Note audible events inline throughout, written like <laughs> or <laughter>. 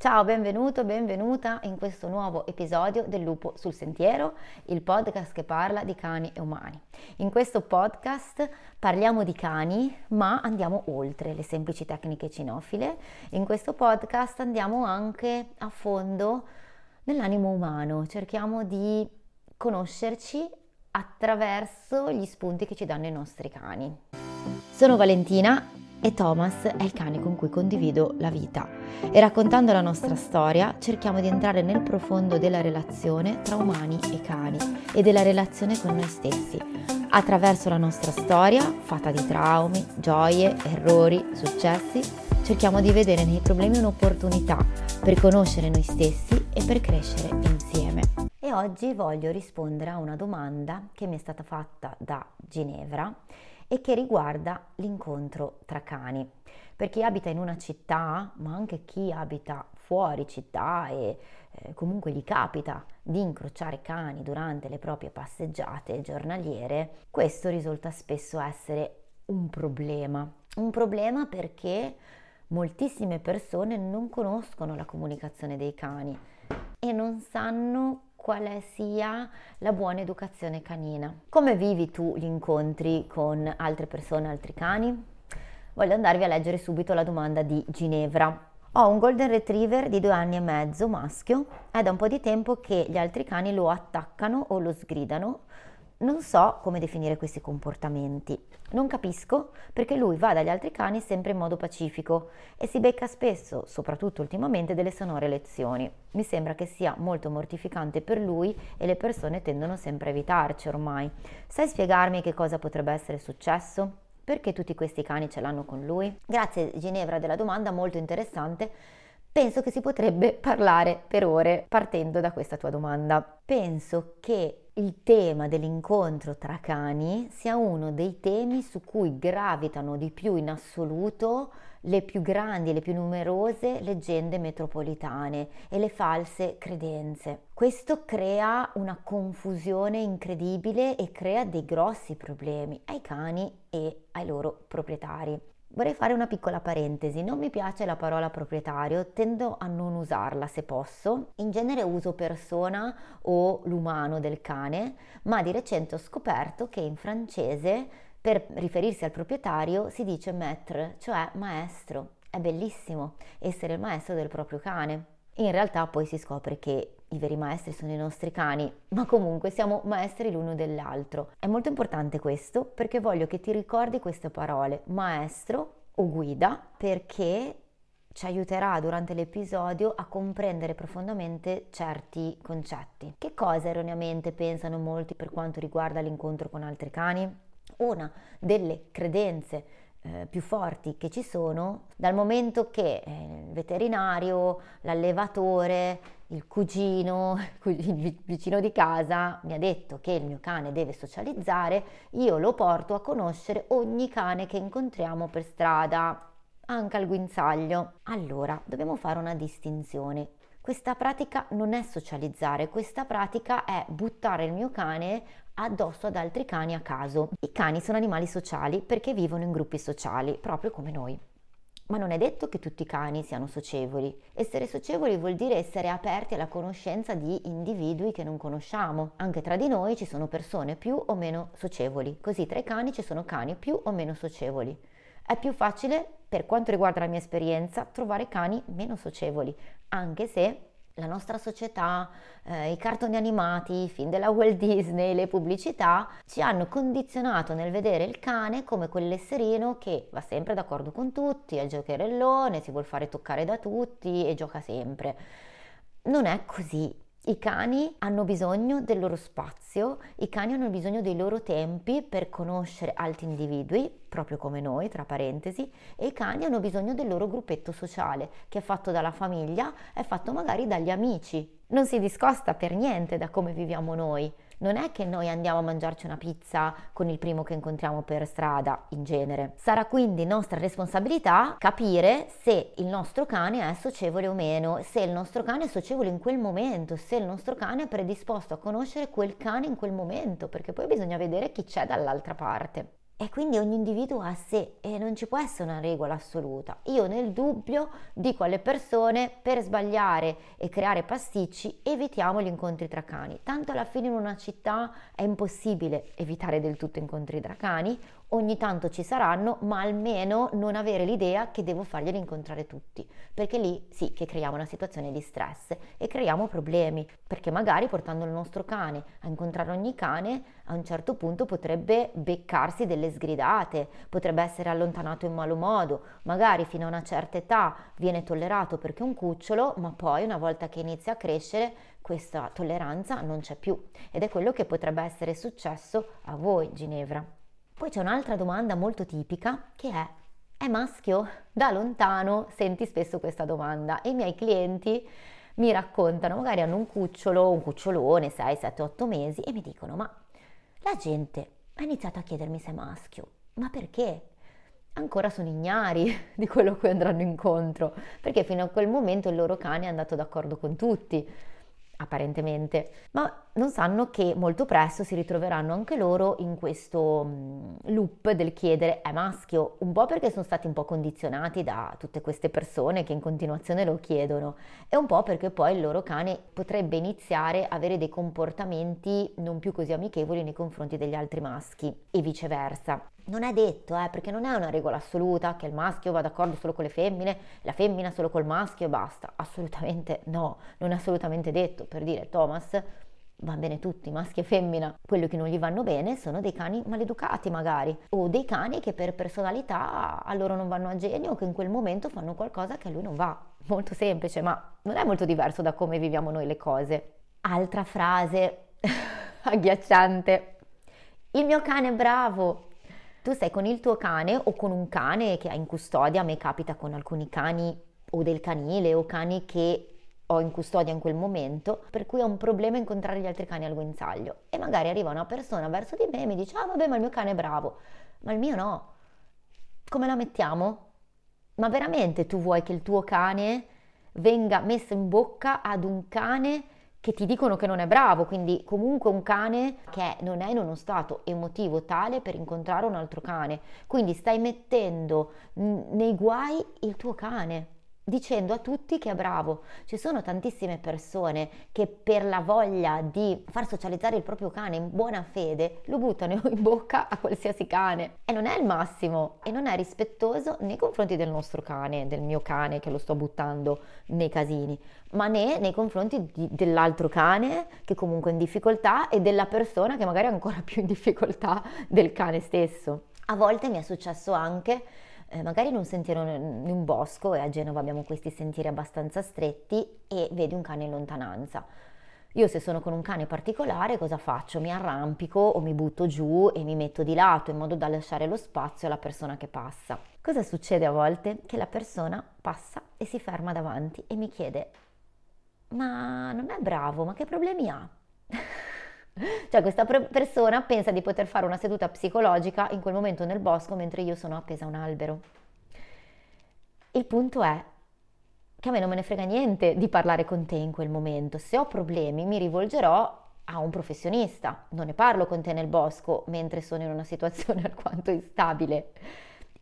Ciao, benvenuto, benvenuta in questo nuovo episodio del Lupo sul Sentiero, il podcast che parla di cani e umani. In questo podcast parliamo di cani, ma andiamo oltre le semplici tecniche cinofile. In questo podcast andiamo anche a fondo nell'animo umano, cerchiamo di conoscerci attraverso gli spunti che ci danno i nostri cani. Sono Valentina e Thomas è il cane con cui condivido la vita e raccontando la nostra storia cerchiamo di entrare nel profondo della relazione tra umani e cani e della relazione con noi stessi. Attraverso la nostra storia, fatta di traumi, gioie, errori, successi, cerchiamo di vedere nei problemi un'opportunità per conoscere noi stessi e per crescere insieme. E oggi voglio rispondere a una domanda che mi è stata fatta da Ginevra e che riguarda l'incontro tra cani. Per chi abita in una città, ma anche chi abita fuori città e eh, comunque gli capita di incrociare cani durante le proprie passeggiate giornaliere, questo risulta spesso essere un problema. Un problema perché moltissime persone non conoscono la comunicazione dei cani e non sanno quale sia la buona educazione canina. Come vivi tu gli incontri con altre persone, altri cani? Voglio andarvi a leggere subito la domanda di Ginevra. Ho un golden retriever di due anni e mezzo, maschio. È da un po' di tempo che gli altri cani lo attaccano o lo sgridano non so come definire questi comportamenti. Non capisco perché lui va dagli altri cani sempre in modo pacifico e si becca spesso, soprattutto ultimamente, delle sonore lezioni. Mi sembra che sia molto mortificante per lui e le persone tendono sempre a evitarci ormai. Sai spiegarmi che cosa potrebbe essere successo? Perché tutti questi cani ce l'hanno con lui? Grazie Ginevra della domanda molto interessante. Penso che si potrebbe <laughs> parlare per ore partendo da questa tua domanda. Penso che il tema dell'incontro tra cani sia uno dei temi su cui gravitano di più in assoluto le più grandi e le più numerose leggende metropolitane e le false credenze. Questo crea una confusione incredibile e crea dei grossi problemi ai cani e ai loro proprietari. Vorrei fare una piccola parentesi, non mi piace la parola proprietario, tendo a non usarla se posso, in genere uso persona o l'umano del cane, ma di recente ho scoperto che in francese per riferirsi al proprietario si dice maître, cioè maestro. È bellissimo essere il maestro del proprio cane. In realtà poi si scopre che i veri maestri sono i nostri cani, <laughs> ma comunque siamo maestri l'uno dell'altro. È molto importante questo perché voglio che ti ricordi queste parole, maestro o guida, perché ci aiuterà durante l'episodio a comprendere profondamente certi concetti. Che cosa erroneamente pensano molti per quanto riguarda l'incontro con altri cani? Una delle credenze eh, più forti che ci sono dal momento che eh, il veterinario, l'allevatore, il cugino, <laughs> il vicino di casa mi ha detto che il mio cane deve socializzare, io lo porto a conoscere ogni cane che incontriamo per strada, anche al guinzaglio. Allora, dobbiamo fare una distinzione. Questa pratica non è socializzare, questa pratica è buttare il mio cane addosso ad altri cani a caso. I cani sono animali sociali perché vivono in gruppi sociali, proprio come noi. Ma non è detto che tutti i cani siano socievoli. Essere socievoli vuol dire essere aperti alla conoscenza di individui che non conosciamo. Anche tra di noi ci sono persone più o meno socievoli, così tra i cani ci sono cani più o meno socievoli. È più facile, per quanto riguarda la mia esperienza, trovare cani meno socievoli, anche se la nostra società, eh, i cartoni animati, i film della Walt Disney, le pubblicità ci hanno condizionato nel vedere il cane come quell'esserino che va sempre d'accordo con tutti, è giocherellone, si vuol fare toccare da tutti e gioca sempre. Non è così. I cani hanno bisogno del loro spazio, i cani hanno bisogno dei loro tempi per conoscere altri individui, proprio come noi, tra parentesi, e i cani hanno bisogno del loro gruppetto sociale, che è fatto dalla famiglia, è fatto magari dagli amici. Non si discosta per niente da come viviamo noi non è che noi andiamo a mangiarci una pizza con il primo che incontriamo per strada, in genere. Sarà quindi nostra responsabilità capire se il nostro cane è socievole o meno, se il nostro cane è socievole in quel momento, se il nostro cane è predisposto a conoscere quel cane in quel momento, perché poi bisogna vedere chi c'è dall'altra parte. E quindi ogni individuo ha sé e non ci può essere una regola assoluta. Io nel dubbio dico alle persone per sbagliare e creare pasticci evitiamo gli incontri tra cani. Tanto alla fine in una città è impossibile evitare del tutto incontri tra cani, ogni tanto ci saranno, ma almeno non avere l'idea che devo farglieli incontrare tutti, perché lì sì che creiamo una situazione di stress e creiamo problemi, perché magari portando il nostro cane a incontrare ogni cane, a un certo punto potrebbe beccarsi delle sgridate, potrebbe essere allontanato in malo modo, magari fino a una certa età viene tollerato perché è un cucciolo, ma poi una volta che inizia a crescere questa tolleranza non c'è più ed è quello che potrebbe essere successo a voi, Ginevra. Poi c'è un'altra domanda molto tipica che è è maschio? Da lontano senti spesso questa domanda e i miei clienti mi raccontano, magari hanno un cucciolo, un cucciolone, 6, 7, 8 mesi e mi dicono ma la gente ha iniziato a chiedermi se è maschio, ma perché? Ancora sono ignari di quello a cui andranno incontro, perché fino a quel momento il loro cane è andato d'accordo con tutti apparentemente, ma non sanno che molto presto si ritroveranno anche loro in questo mm, loop del chiedere è maschio, un po' perché sono stati un po' condizionati da tutte queste persone che in continuazione lo chiedono e un po' perché poi il loro cane potrebbe iniziare a avere dei comportamenti non più così amichevoli nei confronti degli altri maschi e viceversa. Non è detto, eh, perché non è una regola assoluta che il maschio va d'accordo solo con le femmine, la femmina solo col maschio e basta. Assolutamente no, non è assolutamente detto. Per dire, Thomas va bene tutti, maschi e femmina. Quelli che non gli vanno bene sono dei cani maleducati magari, o dei cani che per personalità a loro non vanno a genio o che in quel momento fanno qualcosa che a lui non va. Molto semplice, ma non è molto diverso da come viviamo noi le cose. Altra frase <laughs> agghiacciante. Il mio cane è bravo, tu sei con il tuo cane o con un cane che hai in custodia, a me capita con alcuni cani o del canile o cani che ho in custodia in quel momento, per cui ho un problema incontrare gli altri cani al guinzaglio e magari arriva una persona verso di me e mi dice ah vabbè ma il mio cane è bravo, ma il mio no. Come la mettiamo? Ma veramente tu vuoi che il tuo cane venga messo in bocca ad un cane che ti dicono che non è bravo, quindi comunque un cane che non è in uno stato emotivo tale per incontrare un altro cane. Quindi stai mettendo nei guai il tuo cane dicendo a tutti che è bravo. Ci sono tantissime persone che per la voglia di far socializzare il proprio cane in buona fede lo buttano <laughs> in bocca a qualsiasi cane e non è il massimo e non è rispettoso nei confronti del nostro cane, del mio cane che lo sto buttando nei casini, ma né nei confronti di, dell'altro cane che comunque è in difficoltà e della persona che magari è ancora <laughs> più in difficoltà del cane stesso. A volte mi è successo anche eh, magari in un sentiero in un bosco e a Genova abbiamo questi sentieri abbastanza stretti e vedi un cane in lontananza. Io se sono con un cane particolare cosa faccio? Mi arrampico o mi butto giù e mi metto di lato in modo da lasciare lo spazio alla persona che passa. Cosa succede a volte? Che la persona passa e si ferma davanti e mi chiede ma non è bravo, ma che problemi ha? <laughs> Cioè questa persona pensa di poter fare una seduta psicologica in quel momento nel bosco mentre io sono appesa a un albero. Il punto è che a me non me ne frega niente di parlare con te in quel momento. Se ho problemi mi rivolgerò a un professionista. Non ne parlo con te nel bosco mentre sono in una situazione <laughs> alquanto instabile.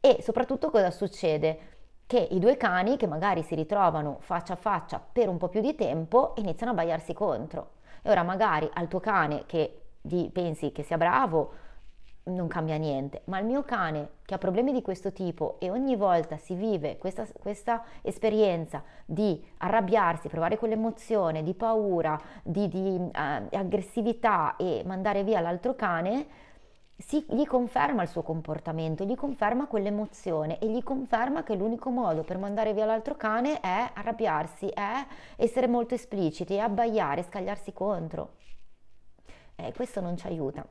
E soprattutto cosa succede? Che i due cani che magari si ritrovano faccia a faccia per un po' più di tempo iniziano a baiarsi contro. E ora magari al tuo cane che di, pensi che sia bravo non cambia niente, ma il mio cane che ha problemi di questo tipo e ogni volta si vive questa, questa esperienza di arrabbiarsi, provare quell'emozione di paura, di, di uh, aggressività e mandare via l'altro cane, si, gli conferma il suo comportamento, gli conferma quell'emozione e gli conferma che l'unico modo per mandare via l'altro cane è arrabbiarsi, è essere molto espliciti, è abbaiare, scagliarsi contro. E questo non ci aiuta.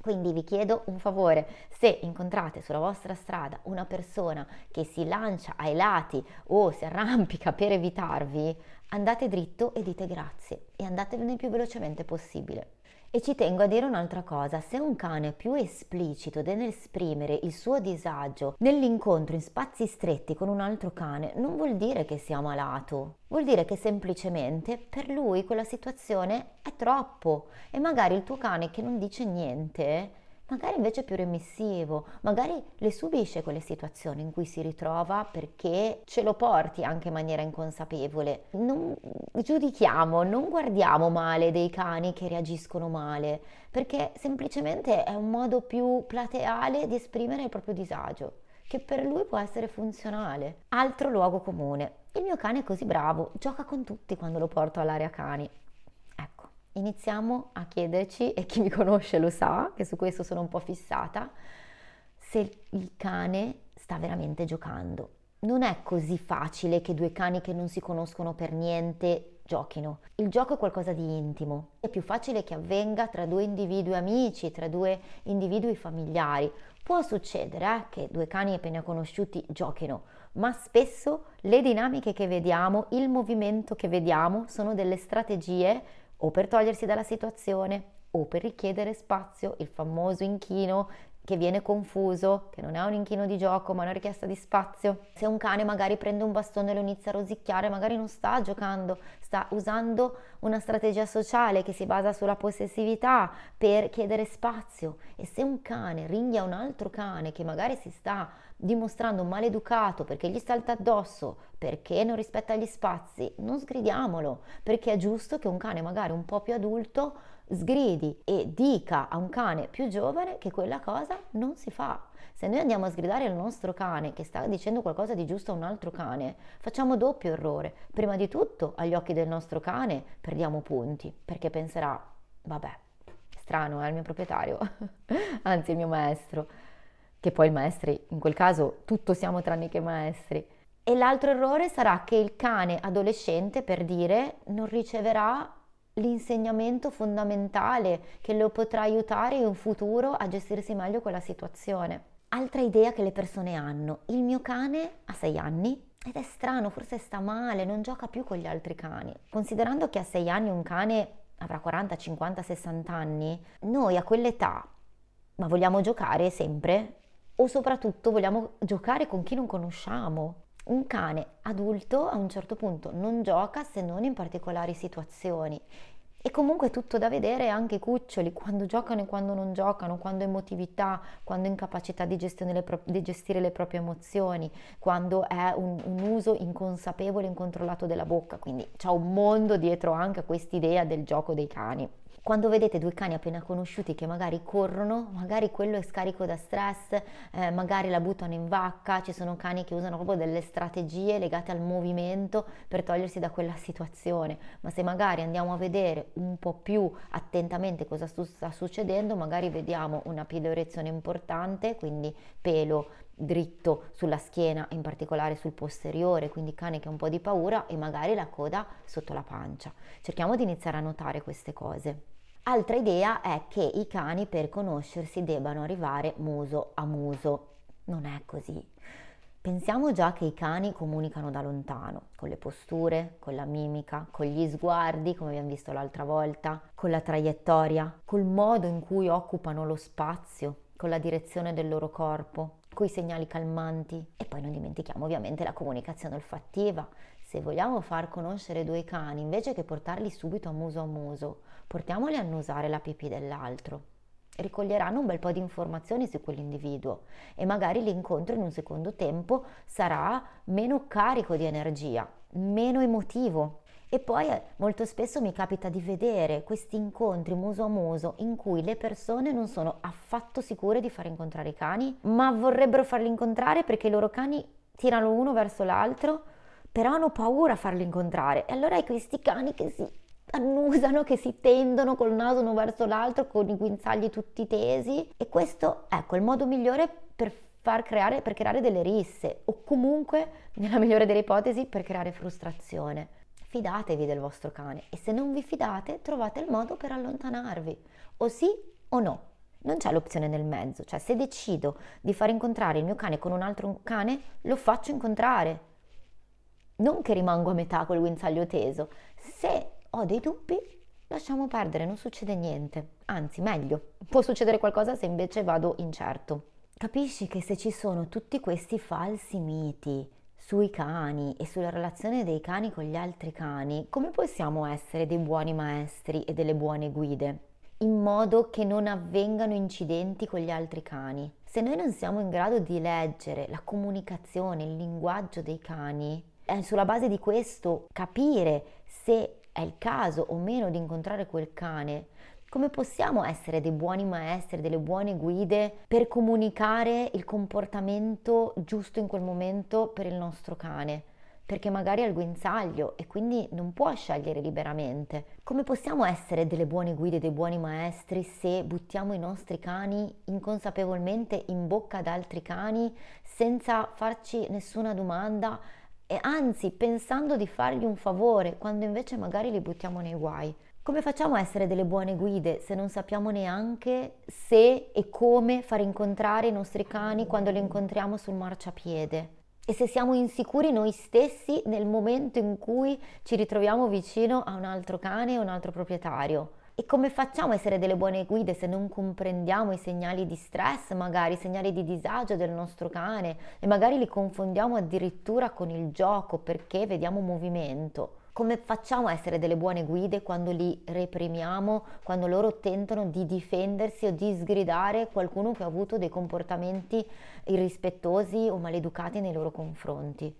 Quindi vi chiedo un favore, se incontrate sulla vostra strada una persona che si lancia ai lati o si arrampica per evitarvi, andate dritto e dite grazie e andatevene il più velocemente possibile. E ci tengo a dire un'altra cosa, se un cane è più esplicito nell'esprimere il suo disagio nell'incontro in spazi stretti con un altro cane, non vuol dire che sia malato, vuol dire che semplicemente per lui quella situazione è troppo. E magari il tuo cane che non dice niente magari invece è più remissivo, magari le subisce quelle situazioni in cui si ritrova perché ce lo porti anche in maniera inconsapevole. Non giudichiamo, non guardiamo male dei cani che reagiscono male, perché semplicemente è un modo più plateale di esprimere il proprio disagio che per lui può essere funzionale. Altro luogo comune. Il mio cane è così bravo, gioca con tutti quando lo porto all'area cani. Iniziamo a chiederci, e chi mi conosce lo sa, che su questo sono un po' fissata, se il cane sta veramente giocando. Non è così facile che due cani che non si conoscono per niente giochino. Il gioco è qualcosa di intimo. È più facile che avvenga tra due individui amici, tra due individui familiari. Può succedere eh, che due cani appena conosciuti giochino, ma spesso le dinamiche che vediamo, il movimento che vediamo sono delle strategie o per togliersi dalla situazione o per richiedere spazio, il famoso inchino che viene confuso, che non è un inchino di gioco ma una richiesta di spazio. Se un cane magari prende un bastone e lo inizia a rosicchiare, magari non sta giocando, sta usando una strategia sociale che si basa sulla possessività per chiedere spazio. E se un cane ringhia un altro cane che magari si sta dimostrando maleducato perché gli salta addosso, perché non rispetta gli spazi, non sgridiamolo, perché è giusto che un cane magari un po' più adulto sgridi e dica a un cane più giovane che quella cosa non si fa. Se noi andiamo a sgridare il nostro cane che sta dicendo qualcosa di giusto a un altro cane, facciamo doppio errore. Prima di tutto, agli occhi del nostro cane perdiamo punti, perché penserà, vabbè, strano, è il mio proprietario, <laughs> anzi il mio maestro, che poi il maestro, in quel caso tutto siamo tranne che maestri. E l'altro errore sarà che il cane adolescente, per dire, non riceverà l'insegnamento fondamentale che lo potrà aiutare in futuro a gestirsi meglio quella situazione. Altra idea che le persone hanno, il mio cane ha 6 anni ed è strano, forse sta male, non gioca più con gli altri cani. Considerando che a 6 anni un cane avrà 40, 50, 60 anni, noi a quell'età, ma vogliamo giocare sempre? O soprattutto vogliamo giocare con chi non conosciamo? Un cane adulto a un certo punto non gioca se non in particolari situazioni. E comunque è tutto da vedere anche i cuccioli, quando giocano e quando non giocano, quando emotività, quando incapacità di, pro- di gestire le proprie emozioni, quando è un, un uso inconsapevole e incontrollato della bocca. Quindi c'è un mondo dietro anche a quest'idea del gioco dei cani. Quando vedete due cani appena conosciuti che magari corrono, magari quello è scarico da stress, eh, magari la buttano in vacca, ci sono cani che usano proprio delle strategie legate al movimento per togliersi da quella situazione, ma se magari andiamo a vedere un po' più attentamente cosa sta succedendo, magari vediamo una pilorezione importante, quindi pelo dritto sulla schiena, in particolare sul posteriore, quindi cane che ha un po' di paura e magari la coda sotto la pancia. Cerchiamo di iniziare a notare queste cose. Altra idea è che i cani per conoscersi debbano arrivare muso a muso. Non è così. Pensiamo già che i cani comunicano da lontano, con le posture, con la mimica, con gli sguardi, come abbiamo visto l'altra volta, con la traiettoria, col modo in cui occupano lo spazio, con la direzione del loro corpo, con i segnali calmanti. E poi non dimentichiamo ovviamente la comunicazione olfattiva. Se vogliamo far conoscere due cani, invece che portarli subito a muso a muso, portiamoli a annusare la pipì dell'altro. Ricoglieranno un bel po' di informazioni su quell'individuo e magari l'incontro in un secondo tempo sarà meno carico di energia, meno emotivo. E poi eh, molto spesso mi capita di vedere questi incontri muso a muso in cui le persone non sono affatto sicure di far incontrare i cani, ma vorrebbero farli incontrare perché i loro cani tirano uno verso l'altro, però hanno paura a farli incontrare. E allora hai questi cani che si annusano, che si tendono col naso uno verso l'altro, con i guinzagli tutti tesi. E questo, ecco, è il modo migliore per far creare, per creare delle risse o comunque, nella migliore delle ipotesi, per creare frustrazione. Fidatevi del vostro cane e se non vi fidate trovate il modo per allontanarvi, o sì o no. Non c'è l'opzione nel mezzo, cioè se decido di far incontrare il mio cane con un altro cane, lo faccio incontrare. Non che rimango a metà col guinzaglio teso. Se ho dei dubbi, lasciamo perdere, non succede niente. Anzi, meglio, <laughs> può succedere qualcosa se invece vado incerto. Capisci che se ci sono tutti questi falsi miti sui cani e sulla relazione dei cani con gli altri cani, come possiamo essere dei buoni maestri e delle buone guide? in modo che non avvengano incidenti con gli altri cani. Se noi non siamo in grado di leggere la comunicazione, il linguaggio dei cani, e sulla base di questo capire se è il caso o meno di incontrare quel cane, come possiamo essere dei buoni maestri, delle buone guide per comunicare il comportamento giusto in quel momento per il nostro cane? perché magari ha il guinzaglio e quindi non può scegliere liberamente. Come possiamo essere delle buone guide, dei buoni maestri se buttiamo i nostri cani inconsapevolmente in bocca ad altri cani senza farci nessuna domanda e anzi pensando di fargli un favore quando invece magari li buttiamo nei guai? Come facciamo a essere delle buone guide se non sappiamo neanche se e come far incontrare i nostri cani quando li incontriamo sul marciapiede? e se siamo insicuri noi stessi nel momento in cui ci ritroviamo vicino a un altro cane o un altro proprietario. E come facciamo a essere delle buone guide se non comprendiamo i segnali di stress, magari i segnali di disagio del nostro cane e magari li confondiamo addirittura con il gioco perché vediamo movimento? Come facciamo a essere delle buone guide quando li reprimiamo, quando loro tentano di difendersi o di sgridare qualcuno che ha avuto dei comportamenti irrispettosi o maleducati nei loro confronti?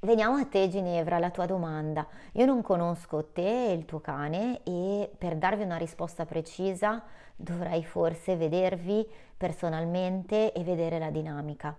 Veniamo a te Ginevra, la tua domanda. Io non conosco te e il tuo cane e per darvi una risposta precisa dovrei forse vedervi personalmente e vedere la dinamica.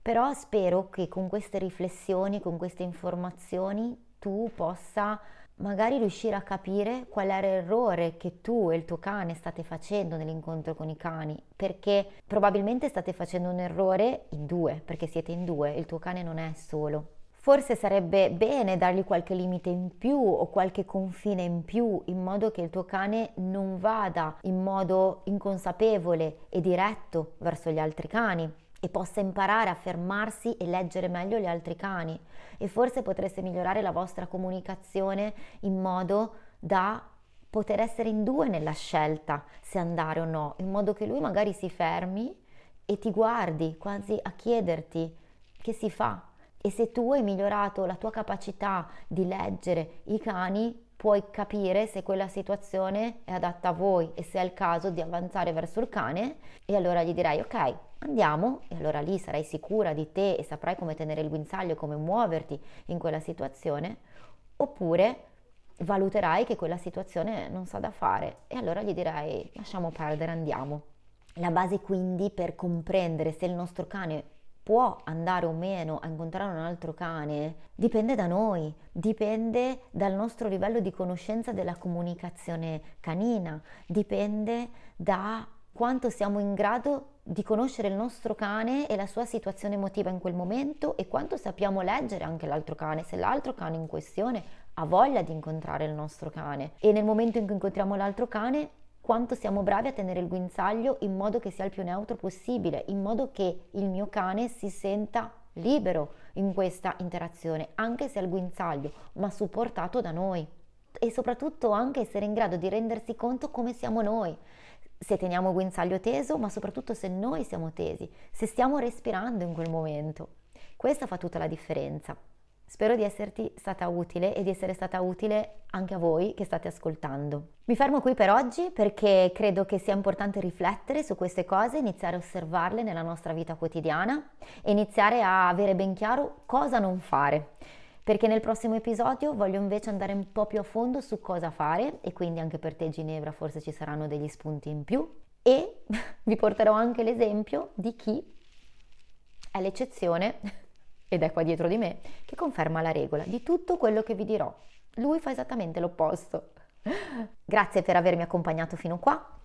Però spero che con queste riflessioni, con queste informazioni tu possa magari riuscire a capire qual era l'errore che tu e il tuo cane state facendo nell'incontro con i cani, perché probabilmente state facendo un errore in due, perché siete in due, il tuo cane non è solo. Forse sarebbe bene dargli qualche limite in più o qualche confine in più in modo che il tuo cane non vada in modo inconsapevole e diretto verso gli altri cani e possa imparare a fermarsi e leggere meglio gli altri cani. E forse potreste migliorare la vostra comunicazione in modo da poter essere in due nella scelta se andare o no, in modo che lui magari si fermi e ti guardi quasi a chiederti che si fa? E se tu hai migliorato la tua capacità di leggere i cani puoi capire se quella situazione è adatta a voi e se è il caso di avanzare verso il cane e allora gli direi ok andiamo. E allora lì sarai sicura di te e saprai come tenere il guinzaglio come muoverti in quella situazione. Oppure valuterai che quella situazione non sa da fare e allora gli direi lasciamo perdere andiamo. La base quindi per comprendere se il nostro cane può andare o meno a incontrare un altro cane dipende da noi, dipende dal nostro livello di conoscenza della comunicazione canina, dipende da quanto siamo in grado di conoscere il nostro cane e la sua situazione emotiva in quel momento e quanto sappiamo leggere anche l'altro cane, se l'altro cane in questione ha voglia di incontrare il nostro cane. E nel momento in cui incontriamo l'altro cane quanto siamo bravi a tenere il guinzaglio in modo che sia il più neutro possibile, in modo che il mio cane si senta libero in questa interazione, anche se al guinzaglio, ma supportato da noi. E soprattutto anche essere in grado di rendersi conto come siamo noi, se teniamo il guinzaglio teso, ma soprattutto se noi siamo tesi, se stiamo respirando in quel momento. Questa fa tutta la differenza. Spero di esserti stata utile e di essere stata utile anche a voi che state ascoltando. Mi fermo qui per oggi perché credo che sia importante riflettere su queste cose, iniziare a osservarle nella nostra vita quotidiana e iniziare a avere ben chiaro cosa non fare. Perché nel prossimo episodio voglio invece andare un po' più a fondo su cosa fare e quindi anche per te Ginevra forse ci saranno degli spunti in più e <laughs> vi porterò anche l'esempio di chi è l'eccezione ed è qua dietro di me, che conferma la regola di tutto quello che vi dirò. Lui fa esattamente l'opposto. <laughs> Grazie per avermi accompagnato fino qua.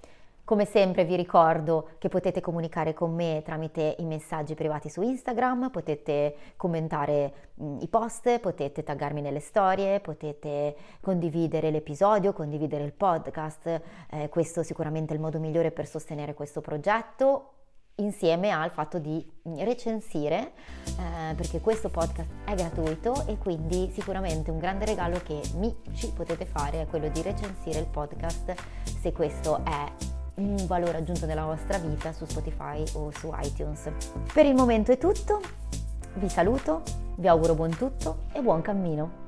Come sempre vi ricordo che potete comunicare con me tramite i messaggi privati su Instagram, potete commentare mh, i post, potete taggarmi nelle storie, potete condividere l'episodio, condividere il podcast. Eh, questo sicuramente è il modo migliore per sostenere questo progetto insieme al fatto di recensire eh, perché questo podcast è gratuito e quindi sicuramente un grande regalo che mi ci potete fare è quello di recensire il podcast se questo è un valore aggiunto nella vostra vita su Spotify o su iTunes. Per il momento è tutto, vi saluto, vi auguro buon tutto e buon cammino.